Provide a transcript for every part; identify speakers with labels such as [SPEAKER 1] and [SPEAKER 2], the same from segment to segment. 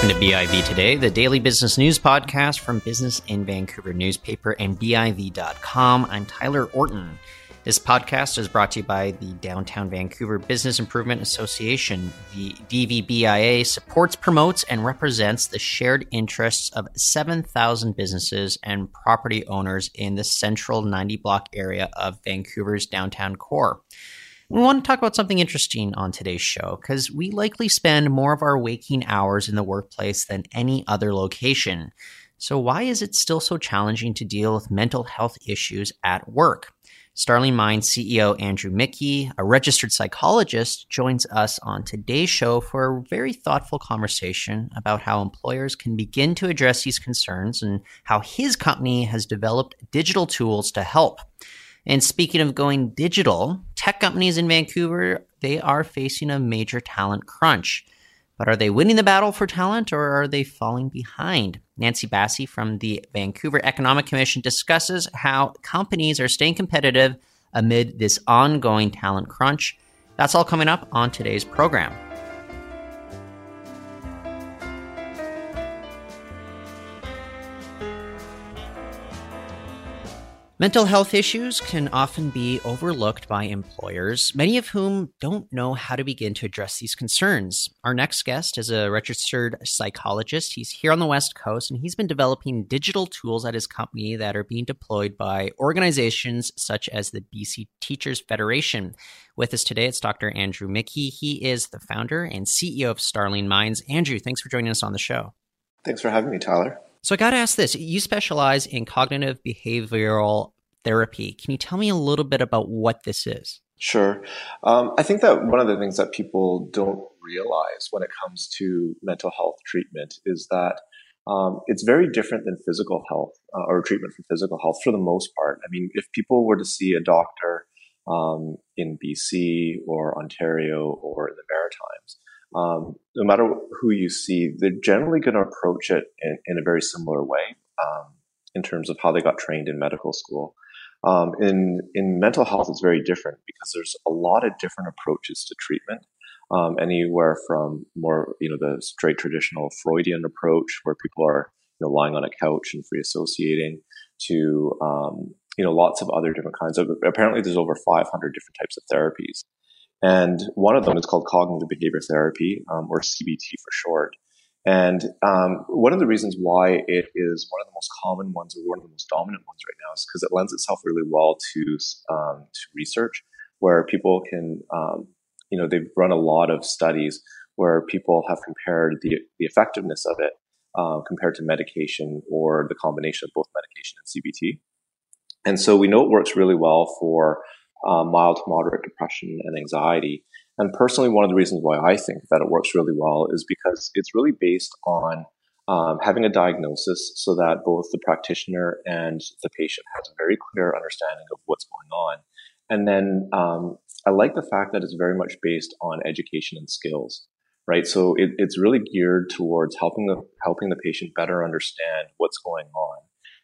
[SPEAKER 1] Welcome to BIV Today, the daily business news podcast from Business in Vancouver newspaper and BIV.com. I'm Tyler Orton. This podcast is brought to you by the Downtown Vancouver Business Improvement Association. The DVBIA supports, promotes, and represents the shared interests of 7,000 businesses and property owners in the central 90 block area of Vancouver's downtown core. We want to talk about something interesting on today's show because we likely spend more of our waking hours in the workplace than any other location. So, why is it still so challenging to deal with mental health issues at work? Starling Minds CEO Andrew Miki, a registered psychologist, joins us on today's show for a very thoughtful conversation about how employers can begin to address these concerns and how his company has developed digital tools to help. And speaking of going digital, tech companies in Vancouver, they are facing a major talent crunch. But are they winning the battle for talent or are they falling behind? Nancy Basi from the Vancouver Economic Commission discusses how companies are staying competitive amid this ongoing talent crunch. That's all coming up on today's program. Mental health issues can often be overlooked by employers, many of whom don't know how to begin to address these concerns. Our next guest is a registered psychologist. He's here on the West Coast and he's been developing digital tools at his company that are being deployed by organizations such as the BC Teachers Federation. With us today, it's Dr. Andrew Miki. He is the founder and CEO of Starling Minds. Andrew, thanks for joining us on the show.
[SPEAKER 2] Thanks for having me, Tyler.
[SPEAKER 1] So I got to ask this. You specialize in cognitive behavioral therapy. Can you tell me a little bit about what this is?
[SPEAKER 2] Sure. Um, I think that one of the things that people don't realize when it comes to mental health treatment is that um, it's very different than physical health uh, or treatment for physical health for the most part. I mean, if people were to see a doctor um, in BC or Ontario or in the Maritimes, um, no matter who you see, they're generally going to approach it in, in, a very similar way um, in terms of how they got trained in medical school. Um, in in mental health, it's very different because there's a lot of different approaches to treatment. Um, anywhere from more, you know, the straight traditional Freudian approach, where people are you know, lying on a couch and free associating, to um, you know lots of other different kinds of. Apparently, there's over 500 different types of therapies and one of them is called cognitive behavior therapy, um, or CBT for short. And um, one of the reasons why it is one of the most common ones or one of the most dominant ones right now is because it lends itself really well to um, to research, where people can, um, you know, they've run a lot of studies where people have compared the the effectiveness of it uh, compared to medication or the combination of both medication and CBT. And so we know it works really well for um, mild to moderate depression and anxiety. And personally, one of the reasons why I think that it works really well is because it's really based on um, having a diagnosis so that both the practitioner and the patient has a very clear understanding of what's going on. And then um, I like the fact that it's very much based on education and skills, right? So it, it's really geared towards helping the helping the patient better understand what's going on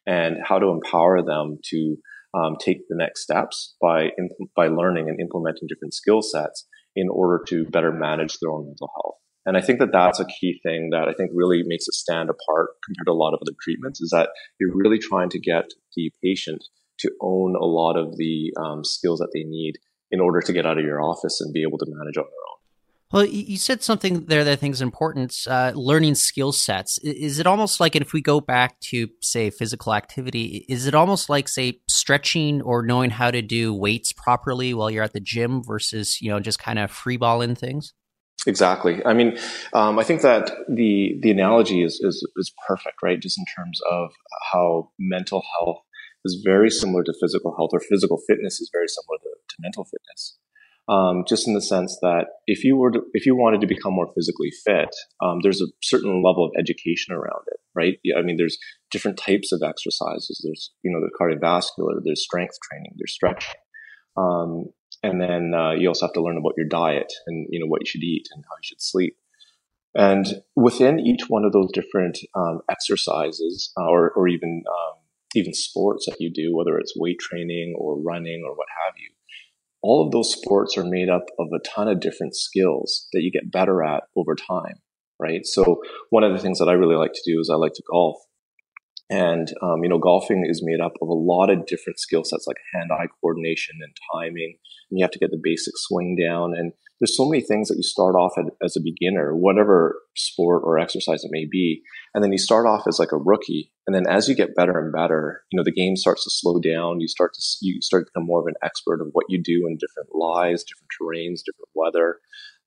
[SPEAKER 2] and how to empower them to um, take the next steps by by learning and implementing different skill sets in order to better manage their own mental health. And I think that that's a key thing that I think really makes it stand apart compared to a lot of other treatments is that you're really trying to get the patient to own a lot of the um, skills that they need in order to get out of your office and be able to manage on their own.
[SPEAKER 1] Well, you said something there that I think is important. Uh, learning skill sets. Is it almost like, if we go back to say physical activity, is it almost like say stretching or knowing how to do weights properly while you're at the gym versus you know just kind of freeballing things?
[SPEAKER 2] Exactly. I mean, um, I think that the the analogy is, is is perfect, right? Just in terms of how mental health is very similar to physical health, or physical fitness is very similar to, to mental fitness um, just in the sense that if you were to, if you wanted to become more physically fit, um, there's a certain level of education around it, right? I mean, there's different types of exercises. There's you know the cardiovascular, there's strength training, there's stretching, um, and then uh, you also have to learn about your diet and you know what you should eat and how you should sleep. And within each one of those different um, exercises, uh, or or even um, even sports that you do, whether it's weight training or running or what have you all of those sports are made up of a ton of different skills that you get better at over time. right? So one of the things that I really like to do is I like to golf. And, um, you know, golfing is made up of a lot of different skill sets like hand eye coordination and timing. And you have to get the basic swing down. And there's so many things that you start off at, as a beginner, whatever sport or exercise it may be. And then you start off as like a rookie. And then as you get better and better, you know, the game starts to slow down. You start to, you start to become more of an expert of what you do in different lies, different terrains, different weather.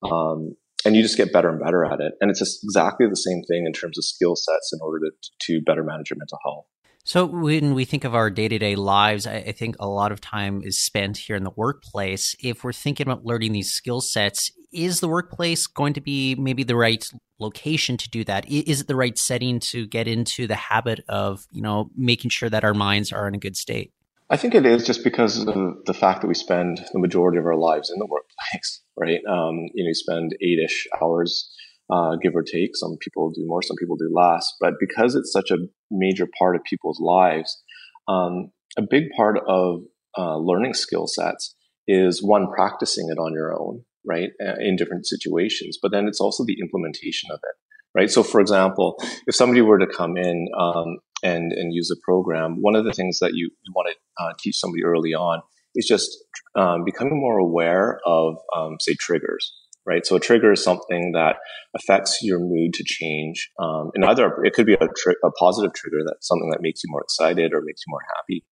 [SPEAKER 2] Um, and you just get better and better at it. And it's just exactly the same thing in terms of skill sets in order to, to better manage your mental health.
[SPEAKER 1] So when we think of our day to day lives, I, think a lot of time is spent here in the workplace. If we're thinking about learning these skill sets, is the workplace going to be maybe the right location to do that? Is it the right setting to get into the habit of, you know, making sure that our minds are in a good state?
[SPEAKER 2] I think it is just because of the fact that we spend the majority of our lives in the workplace, right? Um, you know, you spend eight-ish hours, uh, give or take. Some people do more, some people do less. But because it's such a major part of people's lives, um, a big part of uh, learning skill sets is one practicing it on your own, right, in different situations. But then it's also the implementation of it, right? So, for example, if somebody were to come in um, and and use a program, one of the things that you, you want to uh, teach somebody early on is just um, becoming more aware of, um, say, triggers. Right, so a trigger is something that affects your mood to change. Um, and either it could be a, tri- a positive trigger that's something that makes you more excited or makes you more happy,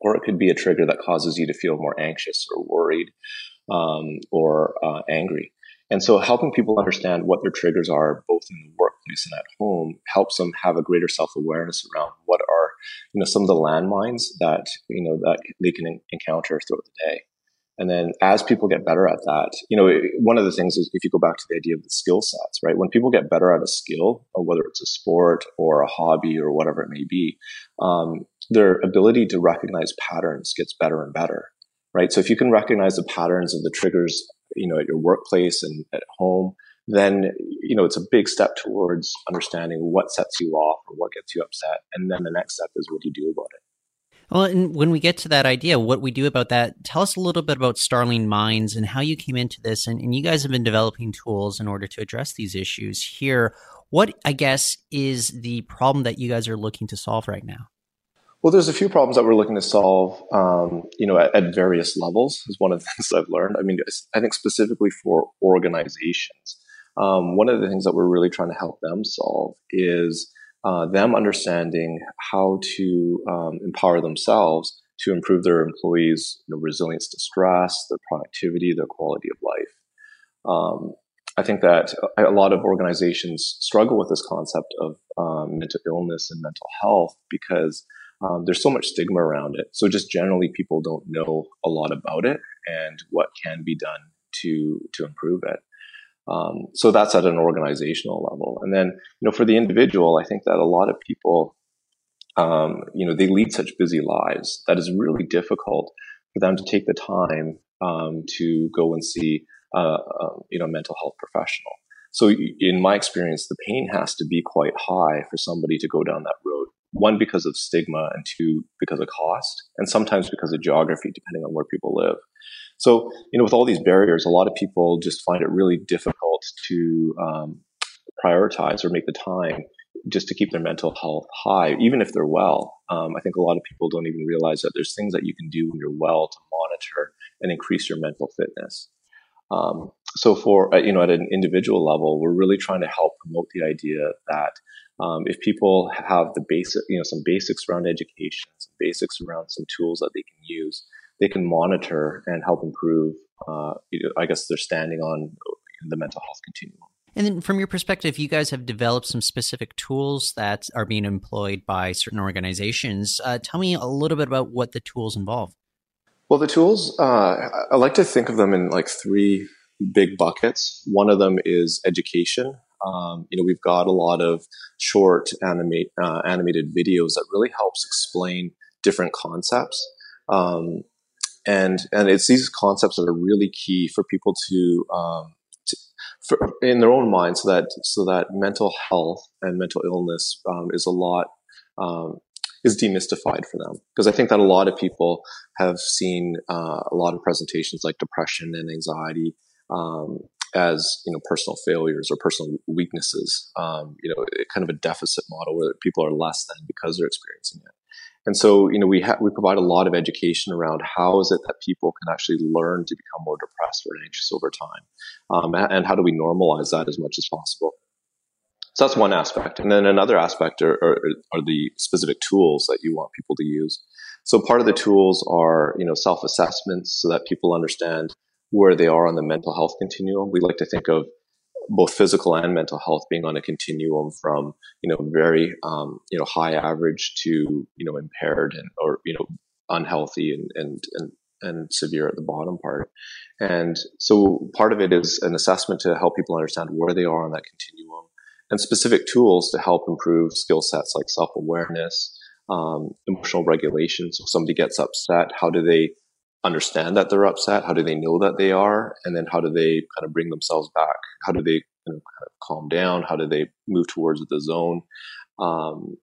[SPEAKER 2] or it could be a trigger that causes you to feel more anxious or worried um, or uh, angry. And so helping people understand what their triggers are, both in the workplace and at home, helps them have a greater self-awareness around what are, you know, some of the landmines that, you know, that they can encounter throughout the day. And then as people get better at that, you know, one of the things is if you go back to the idea of the skill sets, right? When people get better at a skill, whether it's a sport or a hobby or whatever it may be, um, their ability to recognize patterns gets better and better, right? So if you can recognize the patterns of the triggers you know, at your workplace and at home, then, you know, it's a big step towards understanding what sets you off or what gets you upset. And then the next step is what do you do about it?
[SPEAKER 1] Well, and when we get to that idea, what we do about that, tell us a little bit about Starling Minds and how you came into this. And, and, you guys have been developing tools in order to address these issues here. What, I guess, is the problem that you guys are looking to solve right now?
[SPEAKER 2] Well, there's a few problems that we're looking to solve, um, you know, at, at, various levels. Is one of the things I've learned. I mean, I think specifically for organizations, um, one of the things that we're really trying to help them solve is uh, them understanding how to um, empower themselves to improve their employees' you know, resilience to stress, their productivity, their quality of life. Um, I think that a lot of organizations struggle with this concept of um, mental illness and mental health because um, there's so much stigma around it. So just generally, people don't know a lot about it and what can be done to to improve it. Um, so that's at an organizational level, and then you know for the individual, I think that a lot of people, um, you know, they lead such busy lives that is really difficult for them to take the time um, to go and see uh, uh, you know a mental health professional. So in my experience, the pain has to be quite high for somebody to go down that road. One because of stigma and two because of cost and sometimes because of geography depending on where people live so you know with all these barriers a lot of people just find it really difficult to um, prioritize or make the time just to keep their mental health high even if they're well. Um, i think a lot of people don't even realize that there's things that you can do when you're well to monitor and increase your mental fitness. Um, so for uh, you know at an individual level we're really trying to help promote the idea that um, if people have the basic, you know, some basics around education, some basics around some tools that they can use, they can monitor and help improve, uh, I guess, their standing on the mental health continuum.
[SPEAKER 1] And then, from your perspective, you guys have developed some specific tools that are being employed by certain organizations. Uh, tell me a little bit about what the tools involve.
[SPEAKER 2] Well, the tools, uh, I like to think of them in like three big buckets. One of them is education. Um, you know, we've got a lot of short animate, uh, animated videos that really helps explain different concepts. Um, and, and it's these concepts that are really key for people to, um, to for, in their own mind so that, so that mental health and mental illness, um, is a lot, um, is demystified for them. Because I think that a lot of people have seen uh, a lot of presentations like depression and anxiety um, as you know personal failures or personal weaknesses. Um, you know, kind of a deficit model where people are less than because they're experiencing it. And so, you know, we ha- we provide a lot of education around how is it that people can actually learn to become more depressed or anxious over time, um, and how do we normalize that as much as possible. So that's one aspect, and then another aspect are, are, are the specific tools that you want people to use. So part of the tools are, you know, self assessments so that people understand where they are on the mental health continuum. We like to think of both physical and mental health being on a continuum from you know very um, you know high average to you know impaired and or you know unhealthy and and and and severe at the bottom part. And so part of it is an assessment to help people understand where they are on that continuum and specific tools to help improve skill sets like self awareness, um, emotional regulation. So if somebody gets upset, how do they understand that they're upset? How do they know that they are? And then how do they kind of bring themselves back? How do they kind of, kind of calm down? How do they move towards the zone? Um,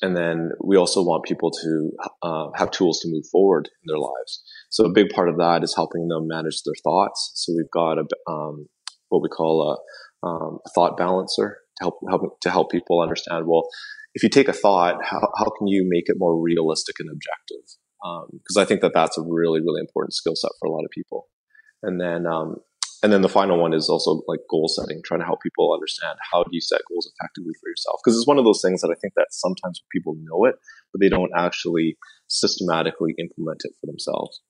[SPEAKER 2] and then we also want people to uh, have tools to move forward in their lives. So a big part of that is helping them manage their thoughts. So we've got a, um, what we call a, um, a, thought balancer to help, help to help people understand. Well, if you take a thought, how, how can you make it more realistic and objective? Because um, I think that that's a really really important skill set for a lot of people. And then um, and then the final one is also like goal setting, trying to help people understand how do you set goals effectively for yourself. Because it's one of those things that I think that sometimes people know it, but they don't actually systematically implement it for themselves.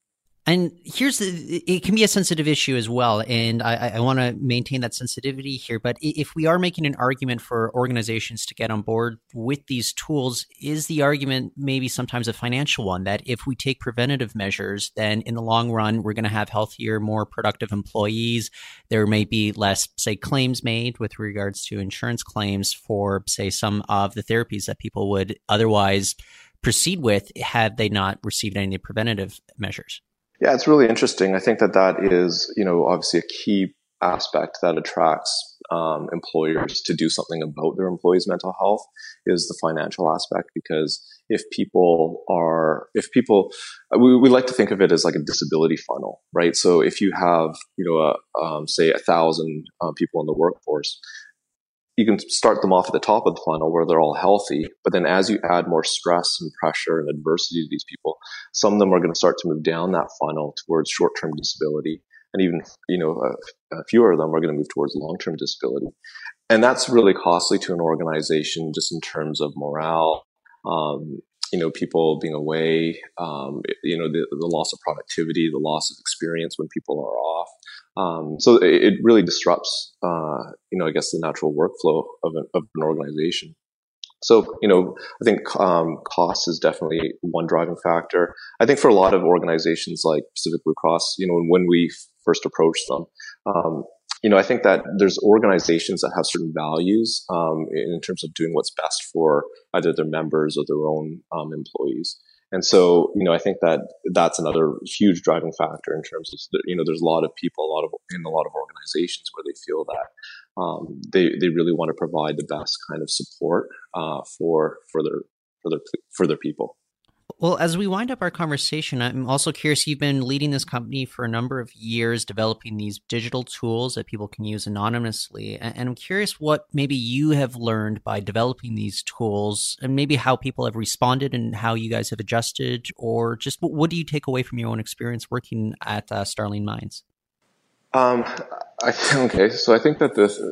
[SPEAKER 1] And here's the, it can be a sensitive issue as well. And I, I want to maintain that sensitivity here. But if we are making an argument for organizations to get on board with these tools, is the argument maybe sometimes a financial one that if we take preventative measures, then in the long run, we're going to have healthier, more productive employees. There may be less, say, claims made with regards to insurance claims for, say, some of the therapies that people would otherwise proceed with had they not received any preventative measures.
[SPEAKER 2] Yeah, it's really interesting. I think that that is, you know, obviously a key aspect that attracts um, employers to do something about their employees' mental health is the financial aspect. Because if people are, if people, we, we like to think of it as like a disability funnel, right? So if you have, you know, a, um, say a thousand uh, people in the workforce, you can start them off at the top of the funnel where they're all healthy. But then as you add more stress and pressure and adversity to these people, some of them are going to start to move down that funnel towards short-term disability. And even, you know, a, fewer of them are going to move towards long-term disability. And that's really costly to an organization just in terms of morale, um, you know, people being away, um, you know, the, the, loss of productivity, the loss of experience when people are off. Um, so it, it, really disrupts, uh, you know, I guess the natural workflow of an, of an organization. So, you know, I think um, cost is definitely one driving factor. I think for a lot of organizations like Pacific Blue Cross, you know, when we first approached them, um, you know, I think that there's organizations that have certain values um, in terms of doing what's best for either their members or their own um, employees. And so, you know, I think that that's another huge driving factor in terms of, you know, there's a lot of people, a lot of in a lot of organizations where they feel that um, they they really want to provide the best kind of support uh, for for their for their for their people.
[SPEAKER 1] Well, as we wind up our conversation, I'm also curious. You've been leading this company for a number of years, developing these digital tools that people can use anonymously. And I'm curious what maybe you have learned by developing these tools and maybe how people have responded and how you guys have adjusted, or just what do you take away from your own experience working at uh, Starling Minds?
[SPEAKER 2] Um, I, okay, so I think that this,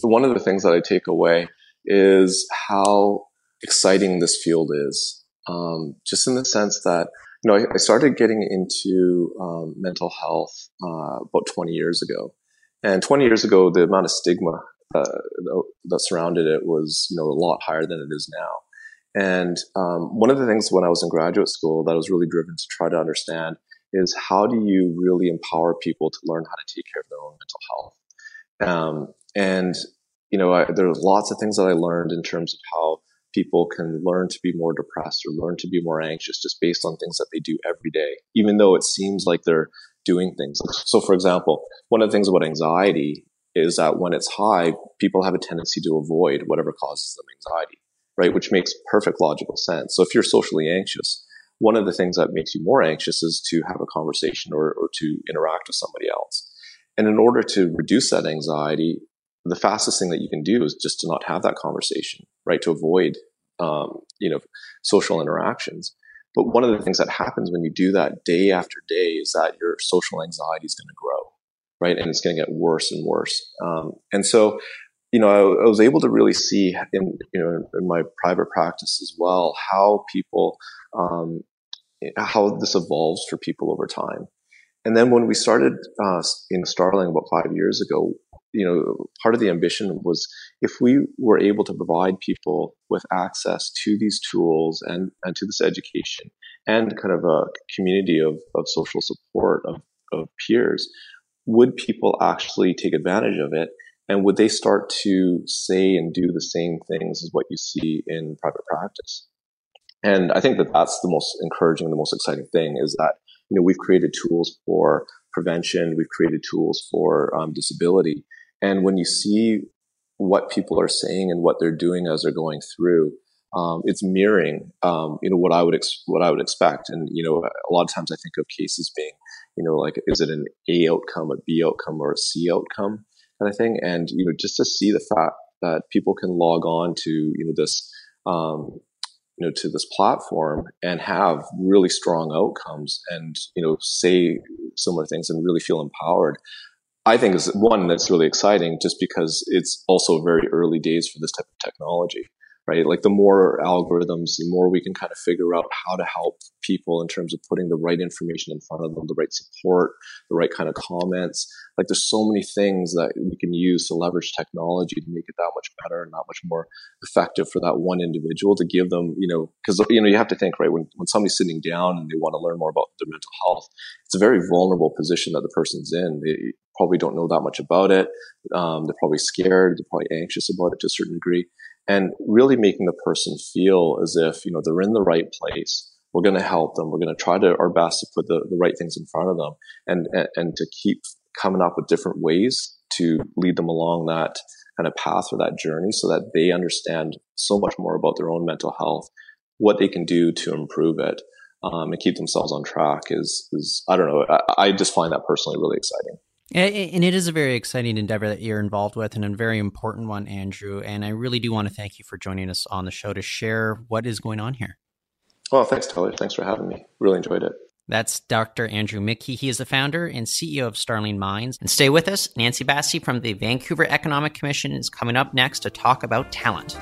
[SPEAKER 2] one of the things that I take away is how exciting this field is um, just in the sense that you know I, I started getting into um, mental health uh, about 20 years ago, and 20 years ago the amount of stigma uh, that surrounded it was you know a lot higher than it is now. And um, one of the things when I was in graduate school that I was really driven to try to understand is how do you really empower people to learn how to take care of their own mental health. Um, and you know, I, there are lots of things that I learned in terms of how people can learn to be more depressed or learn to be more anxious just based on things that they do every day, even though it seems like they're doing things. So, for example, one of the things about anxiety is that when it's high, people have a tendency to avoid whatever causes them anxiety, right? Which makes perfect logical sense. So, if you're socially anxious, one of the things that makes you more anxious is to have a conversation or, or to interact with somebody else. And in order to reduce that anxiety, the fastest thing that you can do is just to not have that conversation, right? To avoid, um, you know, social interactions. But one of the things that happens when you do that day after day is that your social anxiety is going to grow, right? And it's going to get worse and worse. Um, and so, you know, I, I, was able to really see in, you know, in my private practice as well, how people, um, how this evolves for people over time. And then when we started uh, in Starling about five years ago, you know, part of the ambition was if we were able to provide people with access to these tools and, and to this education and kind of a community of, of social support of, of peers, would people actually take advantage of it? And would they start to say and do the same things as what you see in private practice? And I think that that's the most encouraging, the most exciting thing is that, you know, we've created tools for prevention. We've created tools for um, disability. And when you see what people are saying and what they're doing as they're going through, um, it's mirroring, um, you know, what I would ex- what I would expect. And you know, a lot of times I think of cases being, you know, like is it an A outcome, a B outcome, or a C outcome kind of thing. And you know, just to see the fact that people can log on to you know this um, you know to this platform and have really strong outcomes and you know say similar things and really feel empowered I think is one that's really exciting just because it's also very early days for this type of technology right? Like the more algorithms, the more we can kind of figure out how to help people in terms of putting the right information in front of them, the right support, the right kind of comments. Like there's so many things that we can use to leverage technology to make it that much better and that much more effective for that one individual to give them, you know, because, you know, you have to think, right, when, when somebody's sitting down and they want to learn more about their mental health, it's a very vulnerable position that the person's in. They probably don't know that much about it. Um, they're probably scared. They're probably anxious about it to a certain degree and really making the person feel as if, you know, they're in the right place. We're going to help them. We're going to try to our best to put the, the right things in front of them and, and, and to keep coming up with different ways to lead them along that kind of path or that journey so that they understand so much more about their own mental health, what they can do to improve it, um, and keep themselves on track is, is, I don't know. I, I just find that personally really exciting.
[SPEAKER 1] And it is a very exciting endeavor that you're involved with and a very important one, Andrew. And I really do want to thank you for joining us on the show to share what is going on here.
[SPEAKER 2] Well, thanks, Tyler. Thanks for having me. Really enjoyed it.
[SPEAKER 1] That's Dr. Andrew Miki. He is the founder and CEO of Starling Minds. And stay with us. Nancy Basi from the Vancouver Economic Commission is coming up next to talk about talent.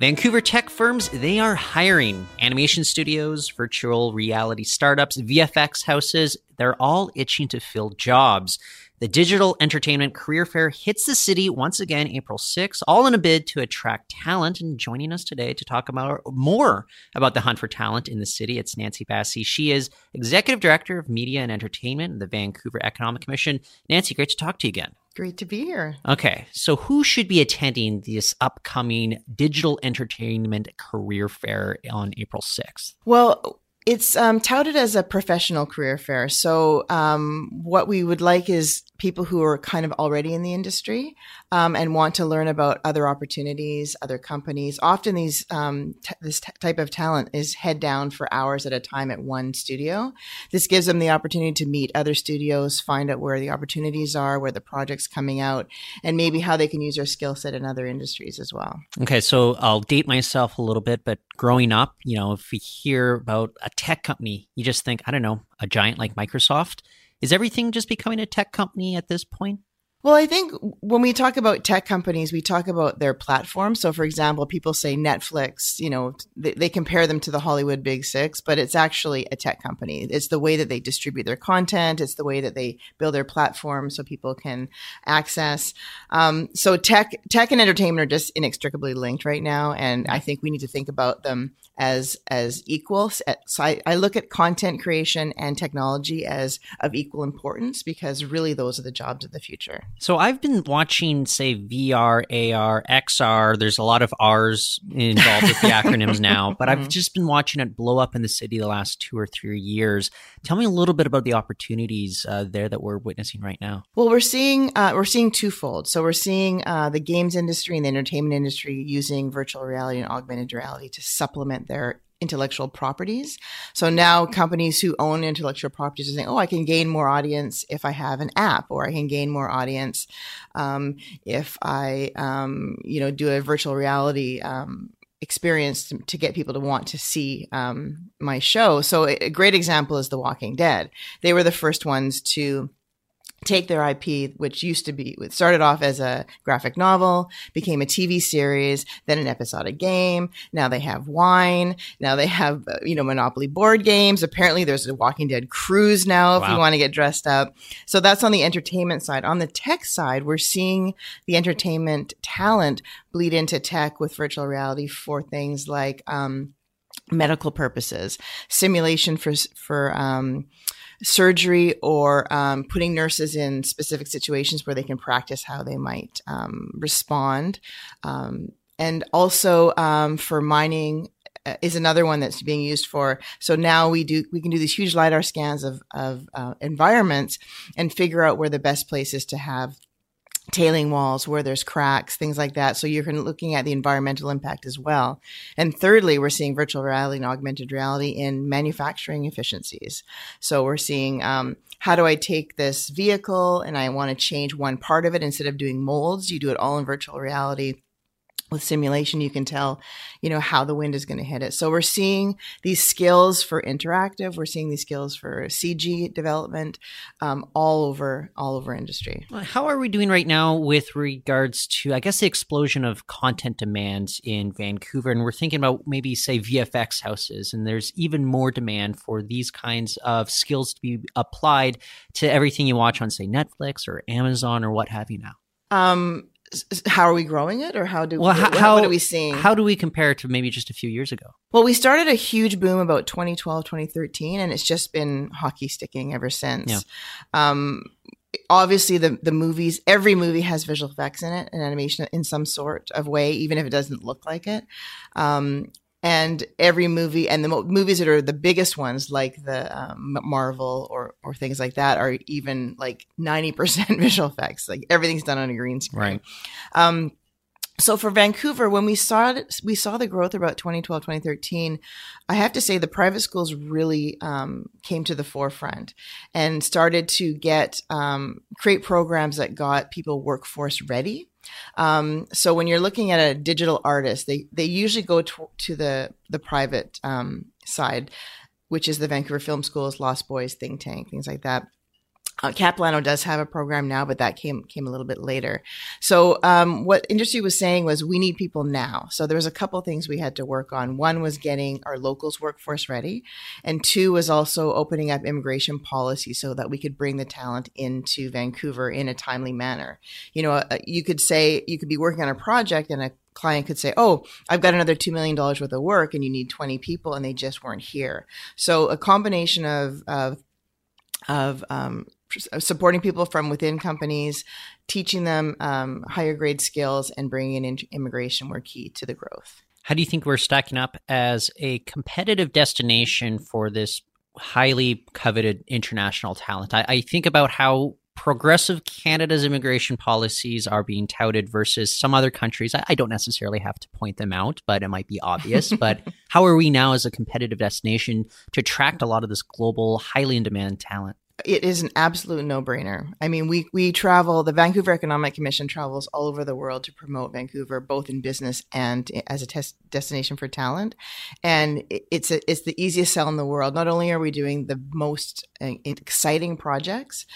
[SPEAKER 1] Vancouver tech firms, they are hiring animation studios, virtual reality startups, VFX houses. They're all itching to fill jobs. The Digital Entertainment Career Fair hits the city once again April 6th, all in a bid to attract talent. And joining us today to talk about more about the hunt for talent in the city, it's Nancy Basi. She is Executive Director of Media and Entertainment in the Vancouver Economic Commission. Nancy, great to talk to you again.
[SPEAKER 3] Great to be here.
[SPEAKER 1] Okay, so who should be attending this upcoming Digital Entertainment Career Fair on April 6th?
[SPEAKER 3] Well, it's um, touted as a professional career fair. So, um, what we would like is people who are kind of already in the industry um, and want to learn about other opportunities, other companies. Often, these um, t- this t- type of talent is head down for hours at a time at one studio. This gives them the opportunity to meet other studios, find out where the opportunities are, where the projects coming out, and maybe how they can use their skill set in other industries as well.
[SPEAKER 1] Okay, so I'll date myself a little bit, but growing up, you know, if we hear about a tech company, you just think, I don't know, a giant like Microsoft. Is everything just becoming a tech company at this point?
[SPEAKER 3] Well, I think when we talk about tech companies, we talk about their platform. So, for example, people say Netflix, you know, they, they, compare them to the Hollywood Big Six, but it's actually a tech company. It's the way that they distribute their content, it's the way that they build their platform so people can access. Um, so, tech, tech and entertainment are just inextricably linked right now, and I think we need to think about them as as equal. So I, I look at content creation and technology as of equal importance because really those are the jobs of the future.
[SPEAKER 1] So I've been watching, say, VR, AR, XR. There's a lot of R's involved with the acronyms now, but I've
[SPEAKER 3] Mhm.
[SPEAKER 1] just been watching it blow up in the city the last two or three years. Tell me a little bit about the opportunities uh, there that we're witnessing right now.
[SPEAKER 3] Well, we're seeing uh, we're seeing twofold. So we're seeing uh, the games industry and the entertainment industry using virtual reality and augmented reality to supplement their intellectual properties. So now companies who own intellectual properties are saying, "Oh, I can gain more audience if I have an app, or I can gain more audience um, if I, um, you know, do a virtual reality." Um, experience to, to get people to want to see um, my show. So a, a great example is The Walking Dead. They were the first ones to take their IP, which used to be, it started off as a graphic novel, became a TV series, then an episodic game. Now they have wine. Now they have, uh, you know, Monopoly board games. Apparently there's a Walking Dead cruise now if you want to get dressed up. So that's on the entertainment side. On the tech side, we're seeing the entertainment talent bleed into tech with virtual reality for things like, um, medical purposes, simulation for, for, um, surgery or um, putting nurses in specific situations where they can practice how they might um, respond. Um, and also um, for mining uh, is another one that's being used for. So now we do we can do these huge lidar scans of of uh, environments and figure out where the best place is to have tailing walls where there's cracks things like that so you're looking at the environmental impact as well and thirdly we're seeing virtual reality and augmented reality in manufacturing efficiencies so we're seeing um, how do I take this vehicle and I want to change one part of it instead of doing molds? You do it all in virtual reality. With simulation, you can tell, you know, how the wind is going to hit it. So we're seeing these skills for interactive. We're seeing these skills for CG development, um, all over, all over industry.
[SPEAKER 1] How are we doing right now with regards to, I guess, the explosion of content demands in Vancouver? And we're thinking about maybe, say, VFX houses, and there's even more demand for these kinds of skills to be applied to everything you watch on, say, Netflix or Amazon or what have you now.
[SPEAKER 3] Um, how are we growing it, or how do
[SPEAKER 1] Well, h- how-
[SPEAKER 3] what are we seeing?
[SPEAKER 1] How do we compare to maybe just a few years ago?
[SPEAKER 3] Well, we started a huge boom about 2012, 2013, and it's just been hockey sticking ever since.
[SPEAKER 1] Yeah.
[SPEAKER 3] Um, obviously, the, the movies, every movie has visual effects in it and animation in some sort of way, even if it doesn't look like it. Um, and every movie and the mo- movies that are the biggest ones, like the um, Marvel or or things like that, are even like ninety percent visual effects. Like everything's done on a green screen.
[SPEAKER 1] Right.
[SPEAKER 3] Um, so for Vancouver, when we saw it, we saw the growth about 2012, 2013. I have to say the private schools really um, came to the forefront and started to get um, create programs that got people workforce ready. Um, so when you're looking at a digital artist, they they usually go to, to the the private um, side, which is the Vancouver Film Schools, Lost Boys, Think Tank, things like that. Uh, Capilano does have a program now, but that came came a little bit later. So um, what industry was saying was we need people now. So there was a couple things we had to work on. One was getting our locals workforce ready, and two was also opening up immigration policy so that we could bring the talent into Vancouver in a timely manner. You know, uh, you could say you could be working on a project and a client could say, "Oh, I've got another two million dollars worth of work, and you need twenty people, and they just weren't here." So a combination of of of um, supporting people from within companies, teaching them um, higher grade skills, and bringing in immigration were key to the growth.
[SPEAKER 1] How do you think we're stacking up as a competitive destination for this highly coveted international talent? I, I think about how progressive Canada's immigration policies are being touted versus some other countries. I, I don't necessarily have to point them out, but it might be obvious. but how are we now as a competitive destination to attract a lot of this global, highly in demand talent?
[SPEAKER 3] It is an absolute no-brainer. I mean, we we travel. The Vancouver Economic Commission travels all over the world to promote Vancouver, both in business and as a destination for talent. And it's a, it's the easiest sell in the world. Not only are we doing the most uh, exciting projects.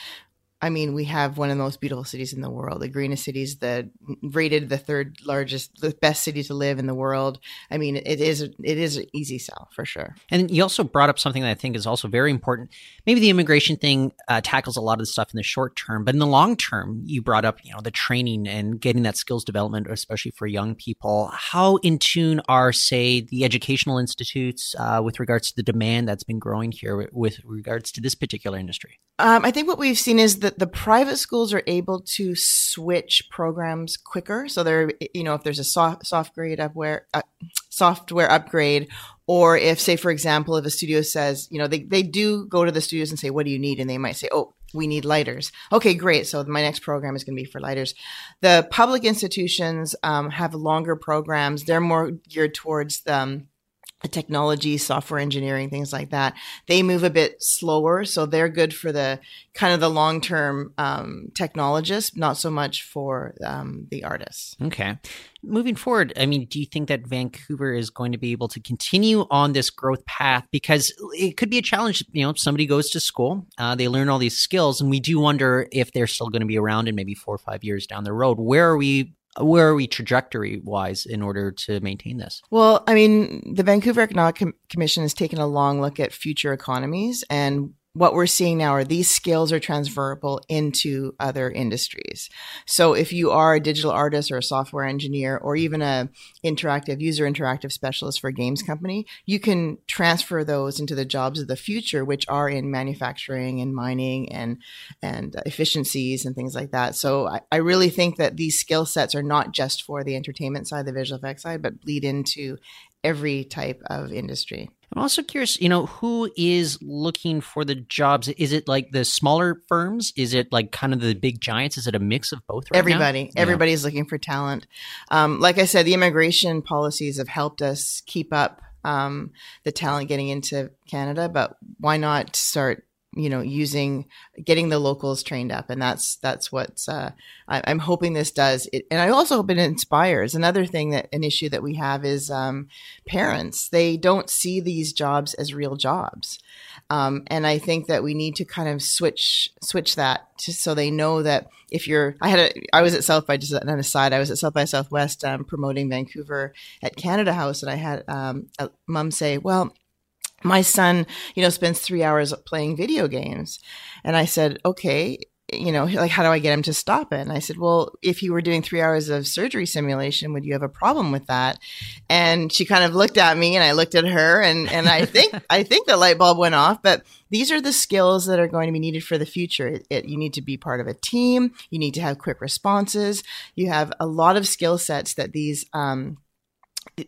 [SPEAKER 3] I mean, we have one of the most beautiful cities in the world. The greenest cities, the rated the third largest, the best city to live in the world. I mean, it is it is an easy sell for sure.
[SPEAKER 1] And you also brought up something that I think is also very important. Maybe the immigration thing uh, tackles a lot of the stuff in the short term, but in the long term, you brought up you know the training and getting that skills development, especially for young people. How in tune are, say, the educational institutes uh, with regards to the demand that's been growing here with, with regards to this particular industry?
[SPEAKER 3] Um, I think what we've seen is that the, private schools are able to switch programs quicker. So they're, you know, if there's a soft, soft grade upware, uh, software upgrade, or if, say, for example, if a studio says, you know, they, they do go to the studios and say, what do you need? And they might say, oh, we need lighters. Okay, great. So my next program is going to be for lighters. The public institutions um, have longer programs. They're more geared towards the, um, technology, software engineering, things like that. They move a bit slower, so they're good for the kind of the long term um, technologists, not so much for um, the artists.
[SPEAKER 1] Okay. Moving forward, I mean, do you think that Vancouver is going to be able to continue on this growth path? Because it could be a challenge. You know, somebody goes to school, uh, they learn all these skills, and we do wonder if they're still going to be around in maybe four or five years down the road. Where are we where are we trajectory wise in order to maintain this?
[SPEAKER 3] Well, I mean, the Vancouver Economic Com- Commission has taken a long look at future economies and what we're seeing now are these skills are transferable into other industries. So if you are a digital artist or a software engineer or even a interactive user interactive specialist for a games company, you can transfer those into the jobs of the future, which are in manufacturing and mining and and efficiencies and things like that. So I, I really think that these skill sets are not just for the entertainment side, the visual effects side, but bleed into every type of industry.
[SPEAKER 1] I'm also curious, you know, who is looking for the jobs? Is it like the smaller firms? Is it like kind of the big giants? Is it a mix of both? Right
[SPEAKER 3] Everybody,
[SPEAKER 1] now?
[SPEAKER 3] everybody's yeah. looking for talent. Um, like I said, the immigration policies have helped us keep up um, the talent getting into Canada, but why not start you know using getting the locals trained up and that's that's what uh, I, am hoping this does. It, and i also hope it inspires. Another thing that an issue that we have is um, parents. They don't see these jobs as real jobs. Um, and i think that we need to kind of switch switch that so they know that if you're i had a i was at south by just an aside i was at south by southwest um, promoting vancouver at canada house and i had um, a mom say well my son, you know, spends three hours playing video games. And I said, okay, you know, like, how do I get him to stop it? And I said, well, if you were doing three hours of surgery simulation, would you have a problem with that? And she kind of looked at me and I looked at her and, and I think, I think the light bulb went off, but these are the skills that are going to be needed for the future. It, it, you need to be part of a team. You need to have quick responses. You have a lot of skill sets that these, um,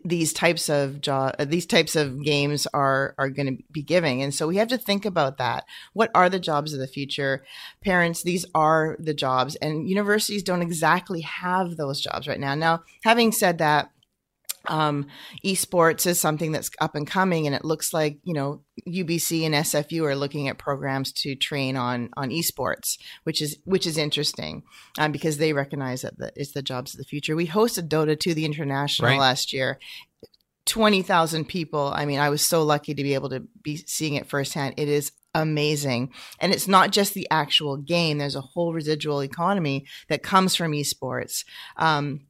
[SPEAKER 3] these types of job these types of games are are going to be giving. And so we have to think about that. What are the jobs of the future? Parents these are the jobs. And universities don't exactly have those jobs right now. Now having said that um, esports is something that's up and coming, and it looks like you know UBC and SFU are looking at programs to train on on esports, which is which is interesting um, because they recognize that the, it's the jobs of the future. We hosted Dota 2 the International right. last year. 20,000 people. I mean, I was so lucky to be able to be seeing it firsthand. It is amazing. And it's not just the actual game, there's a whole residual economy that comes from esports. Um,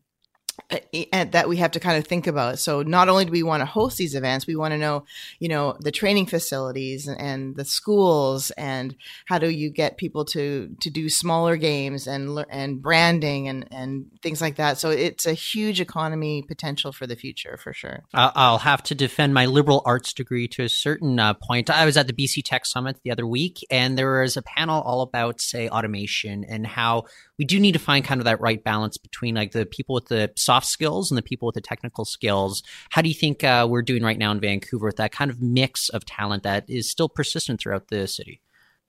[SPEAKER 3] and that we have to kind of think about. So not only do we want to host these events, we want to know, you know, the training facilities and the schools and how do you get people to to do smaller games and and branding and and things like that. So it's a huge economy potential for the future for sure.
[SPEAKER 1] I'll have to defend my liberal arts degree to a certain uh, point. I was at the BC Tech Summit the other week, and there was a panel all about say automation and how we do need to find kind of that right balance between like the people with the soft skills and the people with the technical skills. How do you think uh, we're doing right now in Vancouver with that kind of mix of talent that is still persistent throughout the city?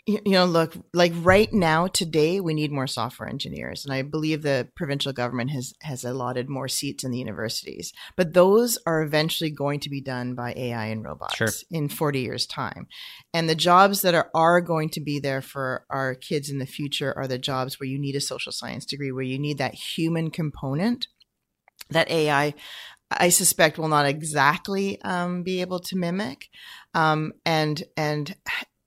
[SPEAKER 3] you know, look, like right now, today, we need more software engineers, and I believe the provincial government has has allotted more seats in the universities. But those are eventually going to be done by AI and robots sure. in forty years' time, and the jobs that are are going to be there for our kids in the future are the jobs where you need a social science degree, where you need that human component that AI I suspect will not exactly um, be able to mimic, um, and and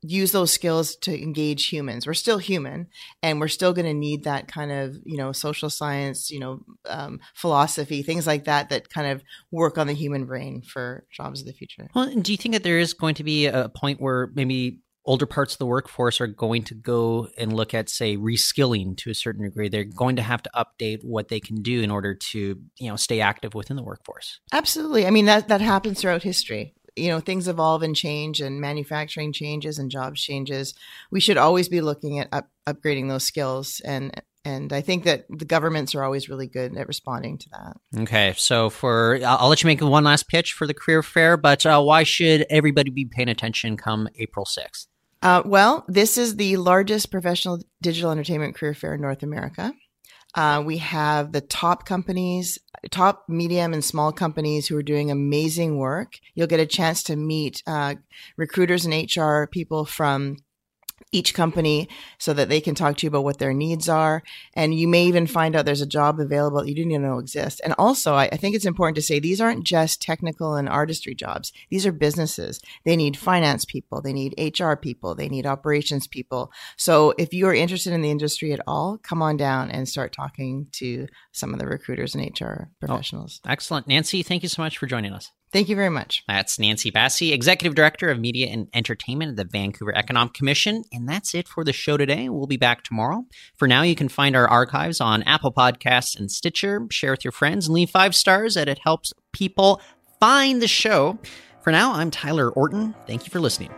[SPEAKER 3] use those skills to engage humans. We're still human, and we're still going to need that kind of you know social science, you know, um, philosophy, things like that that kind of work on the human brain for jobs of the future.
[SPEAKER 1] Well, do you think that there is going to be a point where maybe older parts of the workforce are going to go and look at say reskilling to a certain degree they're going to have to update what they can do in order to you know stay active within the workforce
[SPEAKER 3] absolutely i mean that that happens throughout history you know things evolve and change, and manufacturing changes and jobs changes. We should always be looking at up, upgrading those skills and and I think that the governments are always really good at responding to that.
[SPEAKER 1] Okay, so for I'll let you make one last pitch for the career fair, but uh, why should everybody be paying attention come April sixth?
[SPEAKER 3] Uh, well, this is the largest professional digital entertainment career fair in North America. Uh, we have the top companies, top medium and small companies who are doing amazing work. You'll get a chance to meet uh, recruiters and HR people from each company so that they can talk to you about what their needs are. And you may even find out there's a job available that you didn't even know exists. And also, I, I, think it's important to say these aren't just technical and artistry jobs. These are businesses. They need finance people. They need HR people. They need operations people. So if you are interested in the industry at all, come on down and start talking to some of the recruiters and HR oh, professionals.
[SPEAKER 1] Oh, excellent. Nancy, thank you so much for joining us.
[SPEAKER 3] Thank you very much.
[SPEAKER 1] That's Nancy Basi, Executive Director of Media and Entertainment at the Vancouver Economic Commission. And that's it for the show today. We'll be back tomorrow. For now, you can find our archives on Apple Podcasts and Stitcher. Share with your friends and leave five stars, and it helps people find the show. For now, I'm Tyler Orton. Thank you for listening.